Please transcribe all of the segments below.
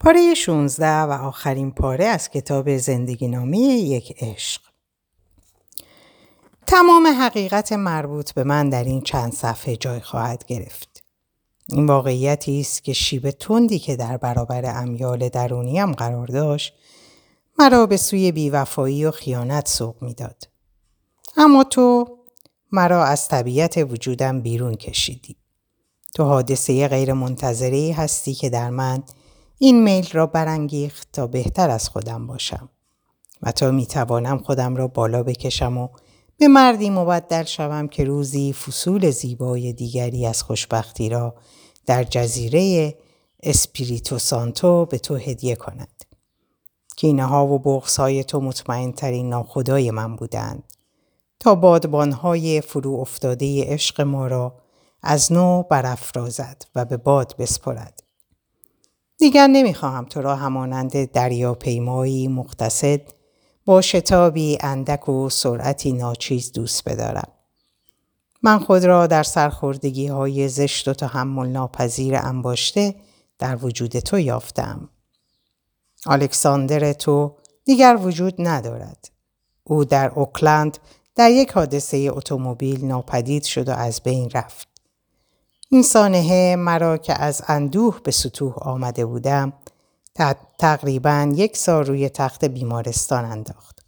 پاره 16 و آخرین پاره از کتاب زندگی نامی یک عشق تمام حقیقت مربوط به من در این چند صفحه جای خواهد گرفت. این واقعیتی است که شیب تندی که در برابر امیال درونیم قرار داشت مرا به سوی بیوفایی و خیانت سوق می‌داد. اما تو مرا از طبیعت وجودم بیرون کشیدی. تو حادثه غیر منتظری هستی که در من این میل را برانگیخت تا بهتر از خودم باشم و تا می توانم خودم را بالا بکشم و به مردی مبدل شوم که روزی فصول زیبای دیگری از خوشبختی را در جزیره اسپیریتو سانتو به تو هدیه کند. کینه ها و بغص های تو مطمئن ترین ناخدای من بودند تا بادبان های فرو افتاده عشق ما را از نو برافرازد و به باد بسپرد. دیگر نمی‌خواهم تو را همانند دریاپیمایی مقتصد با شتابی اندک و سرعتی ناچیز دوست بدارم. من خود را در سرخوردگی های زشت و تحمل ناپذیر انباشته در وجود تو یافتم. الکساندر تو دیگر وجود ندارد. او در اوکلند در یک حادثه اتومبیل ناپدید شد و از بین رفت. این سانحه مرا که از اندوه به سطوح آمده بودم تقریبا یک سال روی تخت بیمارستان انداخت.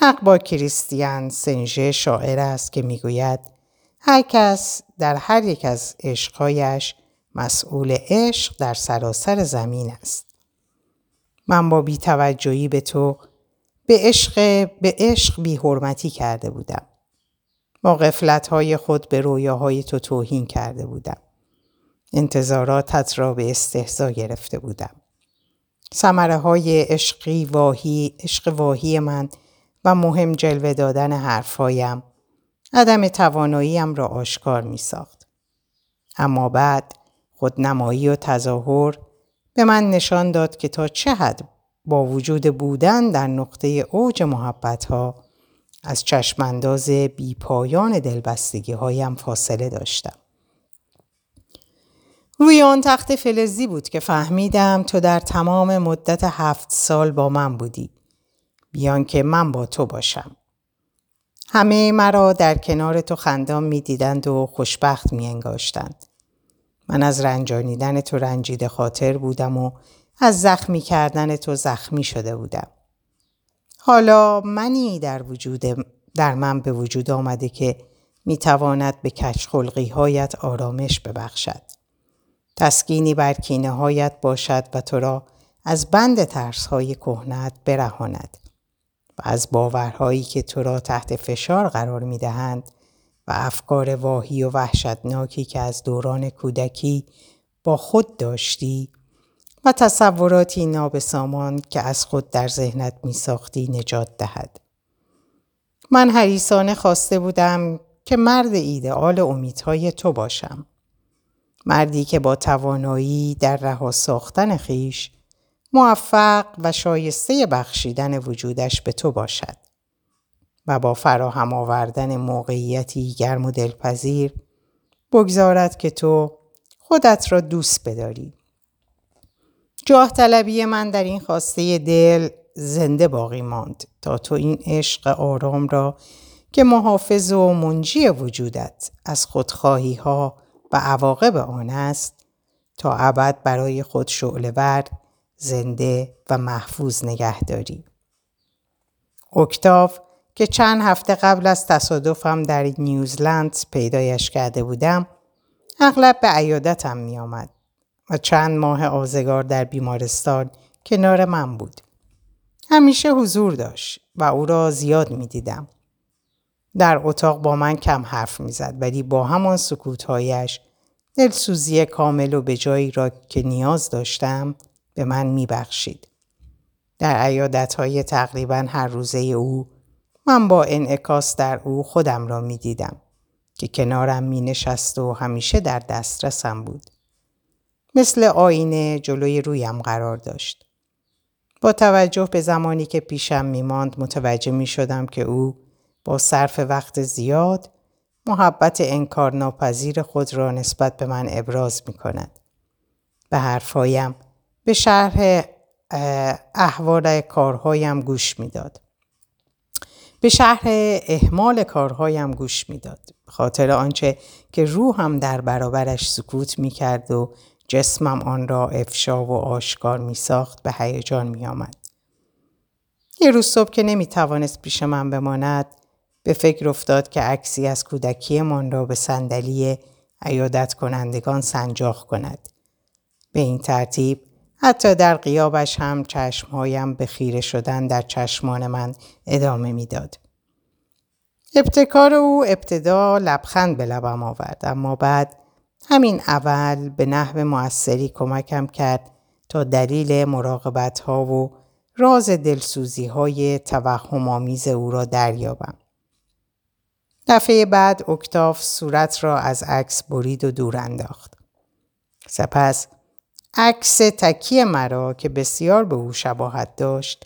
حق با کریستیان سنژه شاعر است که می‌گوید هر کس در هر یک از عشقهایش مسئول عشق در سراسر زمین است. من با بیتوجهی به تو به عشق به عشق بی حرمتی کرده بودم. با خود به رویاهای تو توهین کرده بودم. انتظاراتت را به استهزا گرفته بودم. سمره های عشقی واهی، عشق واهی من و مهم جلوه دادن حرفهایم عدم تواناییم را آشکار می ساخت. اما بعد خودنمایی و تظاهر به من نشان داد که تا چه حد با وجود بودن در نقطه اوج محبت ها از چشمانداز بیپایان دلبستگی هایم فاصله داشتم. روی آن تخت فلزی بود که فهمیدم تو در تمام مدت هفت سال با من بودی. بیان که من با تو باشم. همه مرا در کنار تو خندان می دیدند و خوشبخت می انگاشتند. من از رنجانیدن تو رنجیده خاطر بودم و از زخمی کردن تو زخمی شده بودم. حالا منی در وجود در من به وجود آمده که می تواند به کچخلقی هایت آرامش ببخشد. تسکینی بر کینه هایت باشد و تو را از بند ترس های کهنت برهاند و از باورهایی که تو را تحت فشار قرار می دهند و افکار واهی و وحشتناکی که از دوران کودکی با خود داشتی و تصوراتی نابسامان که از خود در ذهنت می ساختی نجات دهد. من حریسانه خواسته بودم که مرد ایدئال امیدهای تو باشم. مردی که با توانایی در رها ساختن خیش موفق و شایسته بخشیدن وجودش به تو باشد و با فراهم آوردن موقعیتی گرم و دلپذیر بگذارد که تو خودت را دوست بداری. جاه طلبی من در این خواسته دل زنده باقی ماند تا تو این عشق آرام را که محافظ و منجی وجودت از خودخواهی ها و عواقب آن است تا ابد برای خود شعله زنده و محفوظ نگه داری. اکتاف که چند هفته قبل از تصادفم در نیوزلند پیدایش کرده بودم اغلب به عیادتم می آمد و چند ماه آزگار در بیمارستان کنار من بود. همیشه حضور داشت و او را زیاد می دیدم. در اتاق با من کم حرف می‌زد ولی با همان سکوتهایش دلسوزی کامل و به جایی را که نیاز داشتم به من میبخشید. در عیادت های تقریبا هر روزه او من با انعکاس در او خودم را می دیدم که کنارم می نشست و همیشه در دسترسم بود. مثل آینه جلوی رویم قرار داشت. با توجه به زمانی که پیشم می ماند متوجه می شدم که او با صرف وقت زیاد محبت انکارناپذیر خود را نسبت به من ابراز می کند. به حرفایم به شرح احوال کارهایم گوش می‌داد. به شرح احمال کارهایم گوش می‌داد. خاطر آنچه که روحم در برابرش سکوت می کرد و جسمم آن را افشا و آشکار می ساخت به هیجان می آمد. یه روز صبح که نمی توانست پیش من بماند به فکر افتاد که عکسی از کودکیمان را به صندلی عیادت کنندگان سنجاق کند. به این ترتیب حتی در قیابش هم چشمهایم به خیره شدن در چشمان من ادامه می‌داد. ابتکار او ابتدا لبخند به لبم آورد اما بعد همین اول به نحو موثری کمکم کرد تا دلیل مراقبت ها و راز دلسوزی های توهم آمیز او را دریابم. دفعه بعد اکتاف صورت را از عکس برید و دور انداخت. سپس عکس تکی مرا که بسیار به او شباهت داشت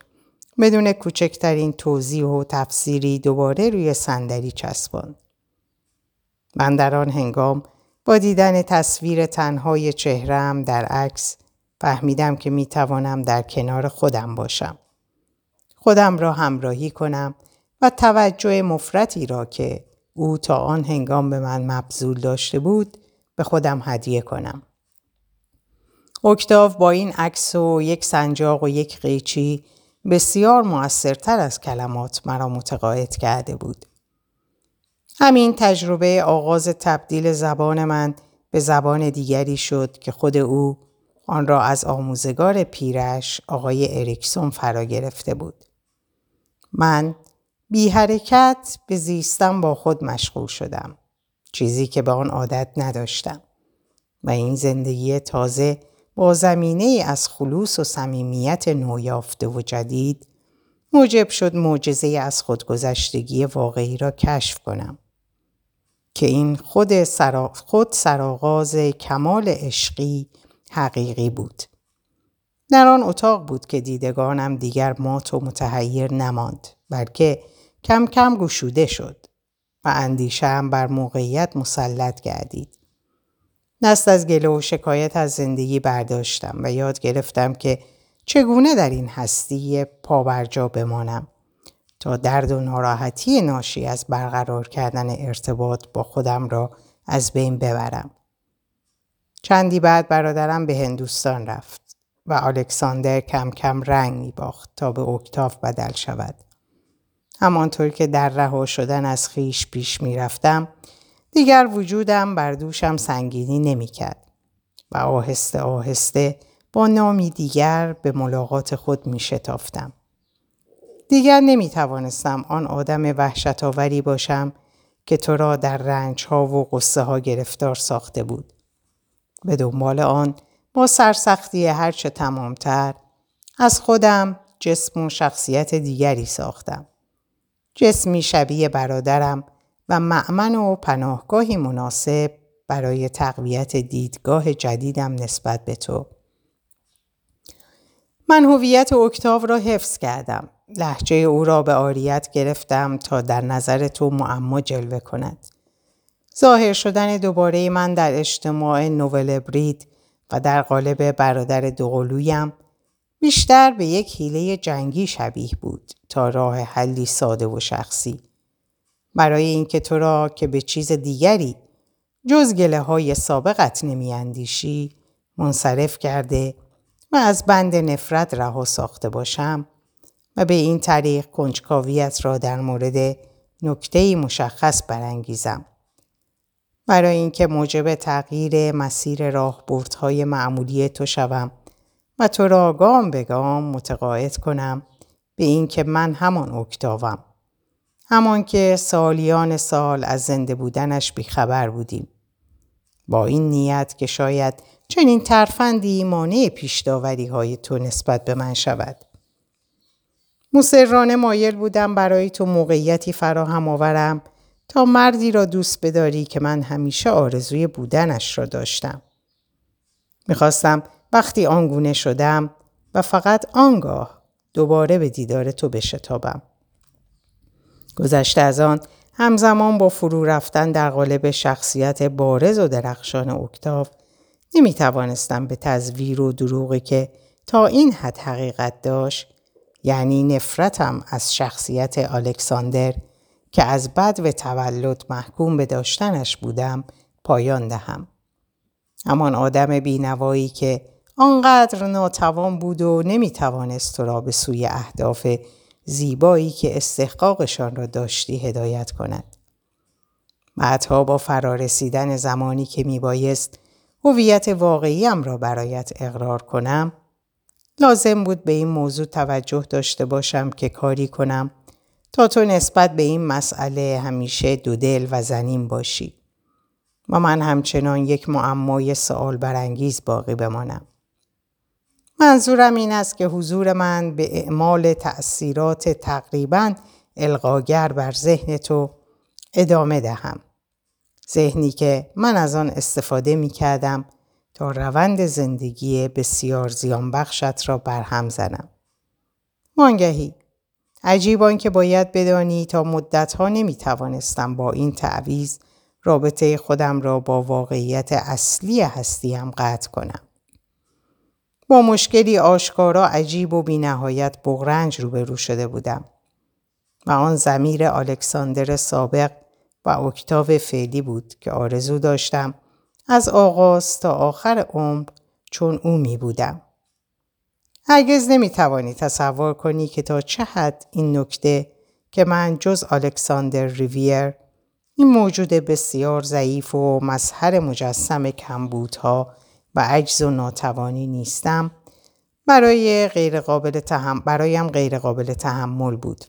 بدون کوچکترین توضیح و تفسیری دوباره روی صندلی چسباند. من در آن هنگام با دیدن تصویر تنهای چهرم در عکس فهمیدم که می توانم در کنار خودم باشم. خودم را همراهی کنم و توجه مفرتی را که او تا آن هنگام به من مبذول داشته بود به خودم هدیه کنم. اکتاف با این عکس و یک سنجاق و یک قیچی بسیار موثرتر از کلمات مرا متقاعد کرده بود. همین تجربه آغاز تبدیل زبان من به زبان دیگری شد که خود او آن را از آموزگار پیرش آقای اریکسون فرا گرفته بود. من بی حرکت به زیستم با خود مشغول شدم. چیزی که به آن عادت نداشتم. و این زندگی تازه با زمینه از خلوص و صمیمیت نویافته و جدید موجب شد معجزه از خودگذشتگی واقعی را کشف کنم که این خود, سرا... خود سراغاز کمال عشقی حقیقی بود. در آن اتاق بود که دیدگانم دیگر مات و متحیر نماند بلکه کم کم گشوده شد و اندیشم بر موقعیت مسلط گردید. دست از گله و شکایت از زندگی برداشتم و یاد گرفتم که چگونه در این هستی پابرجا بمانم تا درد و ناراحتی ناشی از برقرار کردن ارتباط با خودم را از بین ببرم. چندی بعد برادرم به هندوستان رفت و الکساندر کم کم رنگ می باخت تا به اکتاف بدل شود. همانطور که در رها شدن از خیش پیش می رفتم دیگر وجودم بر دوشم سنگینی نمی کرد و آهسته آهسته با نامی دیگر به ملاقات خود می شتافتم. دیگر نمی توانستم آن آدم وحشتاوری باشم که تو را در رنج ها و قصه ها گرفتار ساخته بود. به دنبال آن با سرسختی هرچه تمامتر از خودم جسم و شخصیت دیگری ساختم. جسمی شبیه برادرم و معمن و پناهگاهی مناسب برای تقویت دیدگاه جدیدم نسبت به تو. من هویت اکتاو را حفظ کردم. لحجه او را به آریت گرفتم تا در نظر تو معما جلوه کند. ظاهر شدن دوباره من در اجتماع نوول برید و در قالب برادر دوقلویم بیشتر به یک حیله جنگی شبیه بود تا راه حلی ساده و شخصی. برای اینکه تو را که به چیز دیگری جز گله های سابقت نمی اندیشی منصرف کرده و از بند نفرت رها ساخته باشم و به این طریق کنجکاویت را در مورد نکته مشخص برانگیزم. برای اینکه موجب تغییر مسیر راهبردهای معمولی تو شوم و تو را گام به گام متقاعد کنم به اینکه من همان اکتاوم. همان که سالیان سال از زنده بودنش بیخبر بودیم. با این نیت که شاید چنین ترفندی مانع پیشداوری های تو نسبت به من شود. مسررانه مایل بودم برای تو موقعیتی فراهم آورم تا مردی را دوست بداری که من همیشه آرزوی بودنش را داشتم. می‌خواستم وقتی آنگونه شدم و فقط آنگاه دوباره به دیدار تو بشتابم. گذشته از آن همزمان با فرو رفتن در قالب شخصیت بارز و درخشان اکتاف نمی توانستم به تزویر و دروغی که تا این حد حقیقت داشت یعنی نفرتم از شخصیت الکساندر که از بد و تولد محکوم به داشتنش بودم پایان دهم. همان آدم بینوایی که آنقدر ناتوان بود و نمی‌توانست تو را به سوی اهداف زیبایی که استحقاقشان را داشتی هدایت کند. بعدها با فرارسیدن زمانی که میبایست هویت واقعیم را برایت اقرار کنم لازم بود به این موضوع توجه داشته باشم که کاری کنم تا تو نسبت به این مسئله همیشه دودل و زنیم باشی و من همچنان یک معمای سوال برانگیز باقی بمانم. منظورم این است که حضور من به اعمال تأثیرات تقریبا القاگر بر ذهن تو ادامه دهم. ذهنی که من از آن استفاده می کردم روند زندگی بسیار زیان بخشت را برهم زنم. مانگهی عجیب که باید بدانی تا مدتها نمی توانستم با این تعویز رابطه خودم را با واقعیت اصلی هستیم قطع کنم. با مشکلی آشکارا عجیب و بینهایت بغرنج روبرو شده بودم و آن زمیر الکساندر سابق و اکتاو فعلی بود که آرزو داشتم از آغاز تا آخر عمر چون او می بودم. هرگز نمی توانی تصور کنی که تا چه حد این نکته که من جز الکساندر ریویر این موجود بسیار ضعیف و مظهر مجسم کمبودها و عجز و ناتوانی نیستم برای غیر قابل تحم... برایم غیر قابل تحمل بود.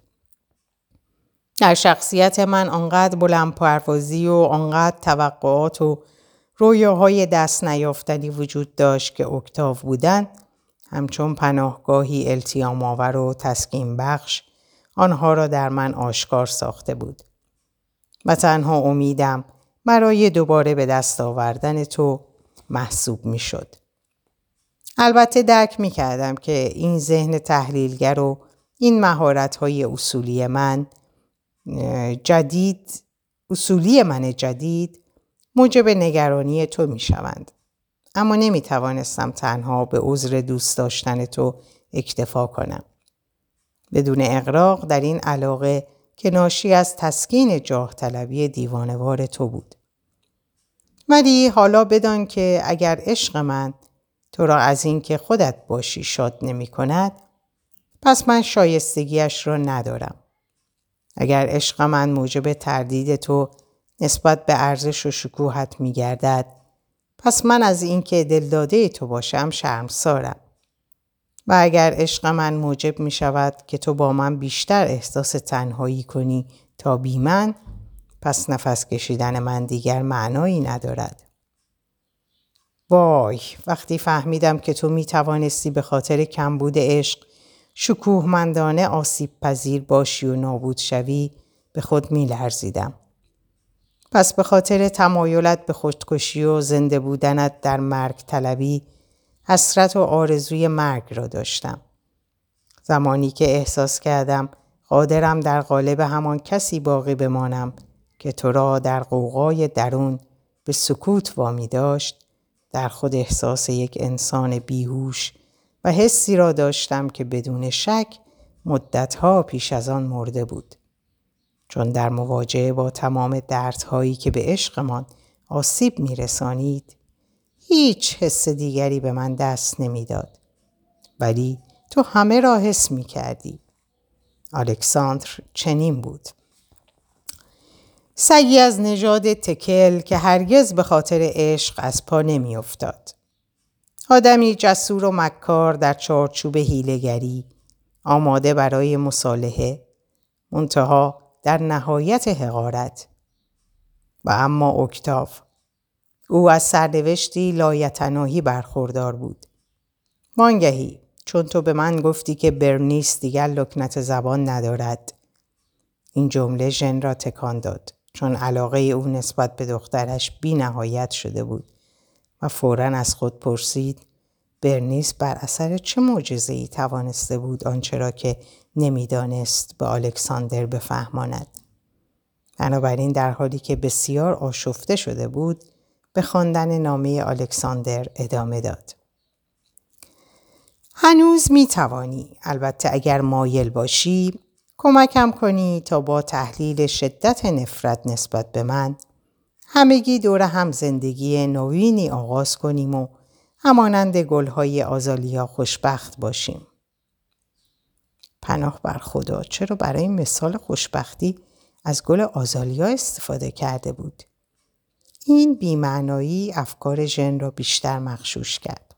در شخصیت من آنقدر بلند پروازی و آنقدر توقعات و رویاهای دست نیافتنی وجود داشت که اکتاو بودن همچون پناهگاهی التیام آور و تسکین بخش آنها را در من آشکار ساخته بود. و تنها امیدم برای دوباره به دست آوردن تو محسوب می شد. البته درک می کردم که این ذهن تحلیلگر و این مهارت های اصولی من جدید اصولی من جدید موجب نگرانی تو می شوند. اما نمی توانستم تنها به عذر دوست داشتن تو اکتفا کنم. بدون اقراق در این علاقه که ناشی از تسکین جاه طلبی دیوانوار تو بود. ولی حالا بدان که اگر عشق من تو را از اینکه خودت باشی شاد نمی کند پس من شایستگیش را ندارم. اگر عشق من موجب تردید تو نسبت به ارزش و شکوهت می گردد پس من از اینکه دلداده تو باشم شرمسارم. و اگر عشق من موجب می شود که تو با من بیشتر احساس تنهایی کنی تا بی من پس نفس کشیدن من دیگر معنایی ندارد. وای وقتی فهمیدم که تو می توانستی به خاطر کمبود عشق شکوهمندانه آسیب پذیر باشی و نابود شوی به خود می لرزیدم. پس به خاطر تمایلت به خودکشی و زنده بودنت در مرگ طلبی حسرت و آرزوی مرگ را داشتم. زمانی که احساس کردم قادرم در قالب همان کسی باقی بمانم که تو را در قوقای درون به سکوت وامی داشت در خود احساس یک انسان بیهوش و حسی را داشتم که بدون شک مدتها پیش از آن مرده بود. چون در مواجهه با تمام دردهایی که به عشقمان آسیب میرسانید هیچ حس دیگری به من دست نمی‌داد. ولی تو همه را حس می کردی. الکساندر چنین بود. سگی از نژاد تکل که هرگز به خاطر عشق از پا نمیافتاد. آدمی جسور و مکار در چارچوب هیلگری آماده برای مصالحه منتها در نهایت حقارت و اما اکتاف او از سرنوشتی لایتناهی برخوردار بود. وانگهی چون تو به من گفتی که برنیس دیگر لکنت زبان ندارد. این جمله ژن را تکان داد چون علاقه او نسبت به دخترش بی نهایت شده بود و فورا از خود پرسید برنیس بر اثر چه معجزه ای توانسته بود آنچه را که نمی‌دانست به الکساندر بفهماند. بنابراین در حالی که بسیار آشفته شده بود به خواندن نامه الکساندر ادامه داد. هنوز می توانی البته اگر مایل باشی کمکم کنی تا با تحلیل شدت نفرت نسبت به من همگی دور هم زندگی نوینی آغاز کنیم و همانند گلهای آزالیا خوشبخت باشیم. پناه بر خدا چرا برای مثال خوشبختی از گل آزالیا استفاده کرده بود؟ این بیمعنایی افکار ژن را بیشتر مخشوش کرد.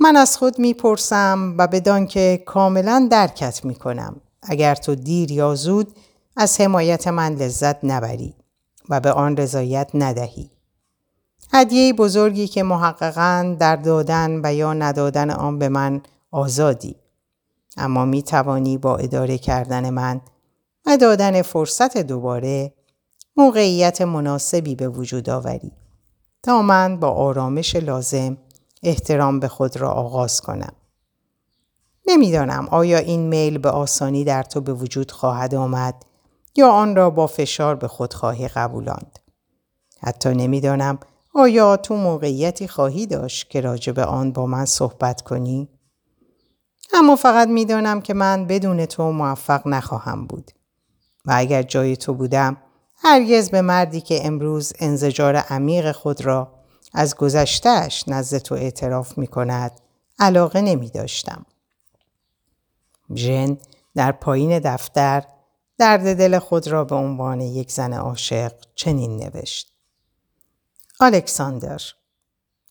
من از خود می‌پرسم و بدان که کاملا درکت می‌کنم اگر تو دیر یا زود از حمایت من لذت نبری و به آن رضایت ندهی. هدیه بزرگی که محققا در دادن و یا ندادن آن به من آزادی. اما می توانی با اداره کردن من و دادن فرصت دوباره موقعیت مناسبی به وجود آوری تا من با آرامش لازم احترام به خود را آغاز کنم. نمی‌دانم آیا این میل به آسانی در تو به وجود خواهد آمد یا آن را با فشار به خود خواهی قبولاند. حتی نمی‌دانم آیا تو موقعیتی خواهی داشت که راجع به آن با من صحبت کنی؟ اما فقط می‌دانم که من بدون تو موفق نخواهم بود. و اگر جای تو بودم هرگز به مردی که امروز انزجار عمیق خود را از گذشتهش نزد تو اعتراف می کند علاقه نمی داشتم. ژن در پایین دفتر درد دل خود را به عنوان یک زن عاشق چنین نوشت. الکساندر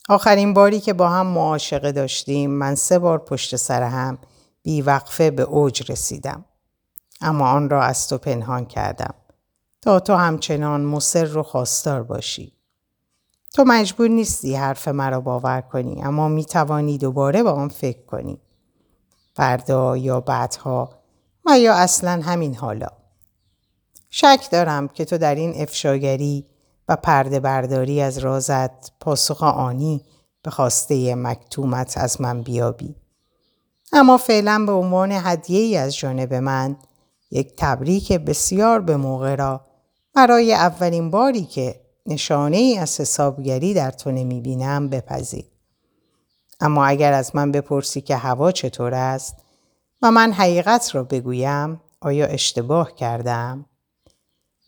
آخرین باری که با هم معاشقه داشتیم من سه بار پشت سر هم بیوقفه به اوج رسیدم. اما آن را از تو پنهان کردم تا تو همچنان مصر و خواستار باشی. تو مجبور نیستی حرف مرا باور کنی اما می توانی دوباره با آن فکر کنی. فردا یا بعدها و یا اصلا همین حالا. شک دارم که تو در این افشاگری و پرده برداری از رازت پاسخ آنی به خواسته مکتومت از من بیابی. اما فعلا به عنوان هدیه از جانب من یک تبریک بسیار به موقع را برای اولین باری که نشانه ای از حسابگری در تو نمی بینم بپذیر. اما اگر از من بپرسی که هوا چطور است و من حقیقت را بگویم آیا اشتباه کردم؟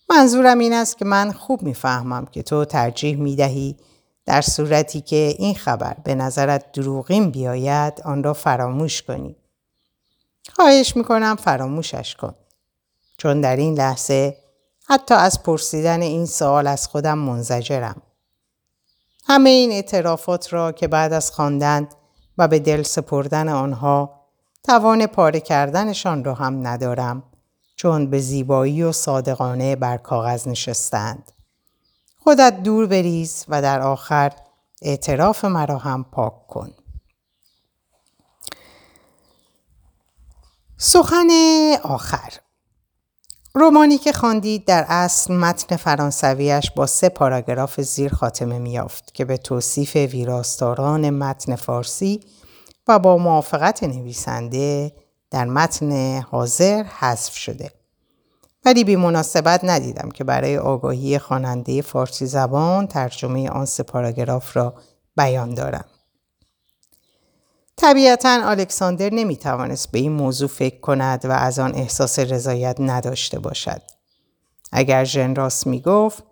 منظورم این است که من خوب می‌فهمم که تو ترجیح می دهی در صورتی که این خبر به نظرت دروغین بیاید آن را فراموش کنی. خواهش می‌کنم فراموشش کن. چون در این لحظه حتی از پرسیدن این سوال از خودم منزجرم. همه این اعترافات را که بعد از خواندن و به دل سپردن آنها توان پاره کردنشان را هم ندارم چون به زیبایی و صادقانه بر کاغذ نشستند. خودت دور بریز و در آخر اعتراف مرا هم پاک کن. سخن آخر رومانی که خواندید در اصل متن فرانسویش با سه پاراگراف زیر خاتمه میافت که به توصیف ویراستاران متن فارسی و با موافقت نویسنده در متن حاضر حذف شده. ولی بی مناسبت ندیدم که برای آگاهی خواننده فارسی زبان ترجمه آن سه پاراگراف را بیان دارم. طبیعتا الکساندر نمی توانست به این موضوع فکر کند و از آن احساس رضایت نداشته باشد. اگر ژن راست می گفت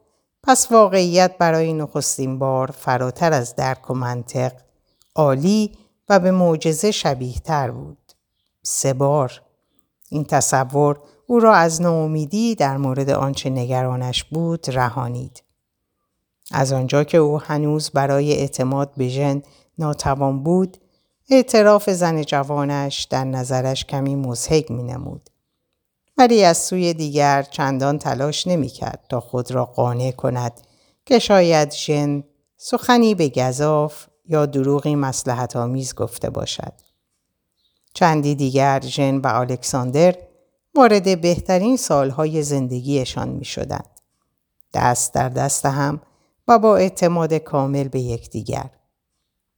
پس واقعیت برای نخستین بار فراتر از درک و منطق عالی و به معجزه شبیه تر بود. سه بار این تصور او را از ناامیدی در مورد آنچه نگرانش بود رهانید. از آنجا که او هنوز برای اعتماد به ژن ناتوان بود اعتراف زن جوانش در نظرش کمی مزهک می نمود. ولی از سوی دیگر چندان تلاش نمی کرد تا خود را قانع کند که شاید ژن سخنی به گذاف یا دروغی مسلحت آمیز گفته باشد. چندی دیگر ژن و الکساندر وارد بهترین سالهای زندگیشان می شدند. دست در دست هم و با اعتماد کامل به یکدیگر.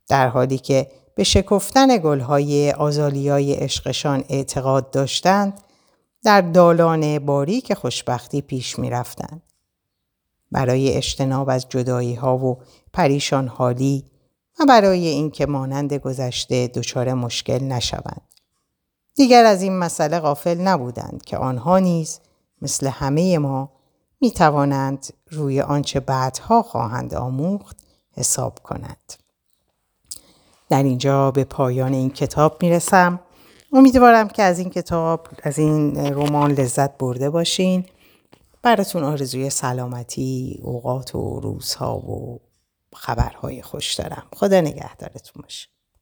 در حالی که به شکفتن گلهای آزالیای عشقشان اعتقاد داشتند در دالان باریک خوشبختی پیش می رفتند. برای اجتناب از جدایی ها و پریشان حالی و برای اینکه مانند گذشته دچار مشکل نشوند. دیگر از این مسئله غافل نبودند که آنها نیز مثل همه ما می توانند روی آنچه بعدها خواهند آموخت حساب کنند. در اینجا به پایان این کتاب می رسم. امیدوارم که از این کتاب از این رمان لذت برده باشین براتون آرزوی سلامتی اوقات و روزها و خبرهای خوش دارم خدا نگهدارتون باشه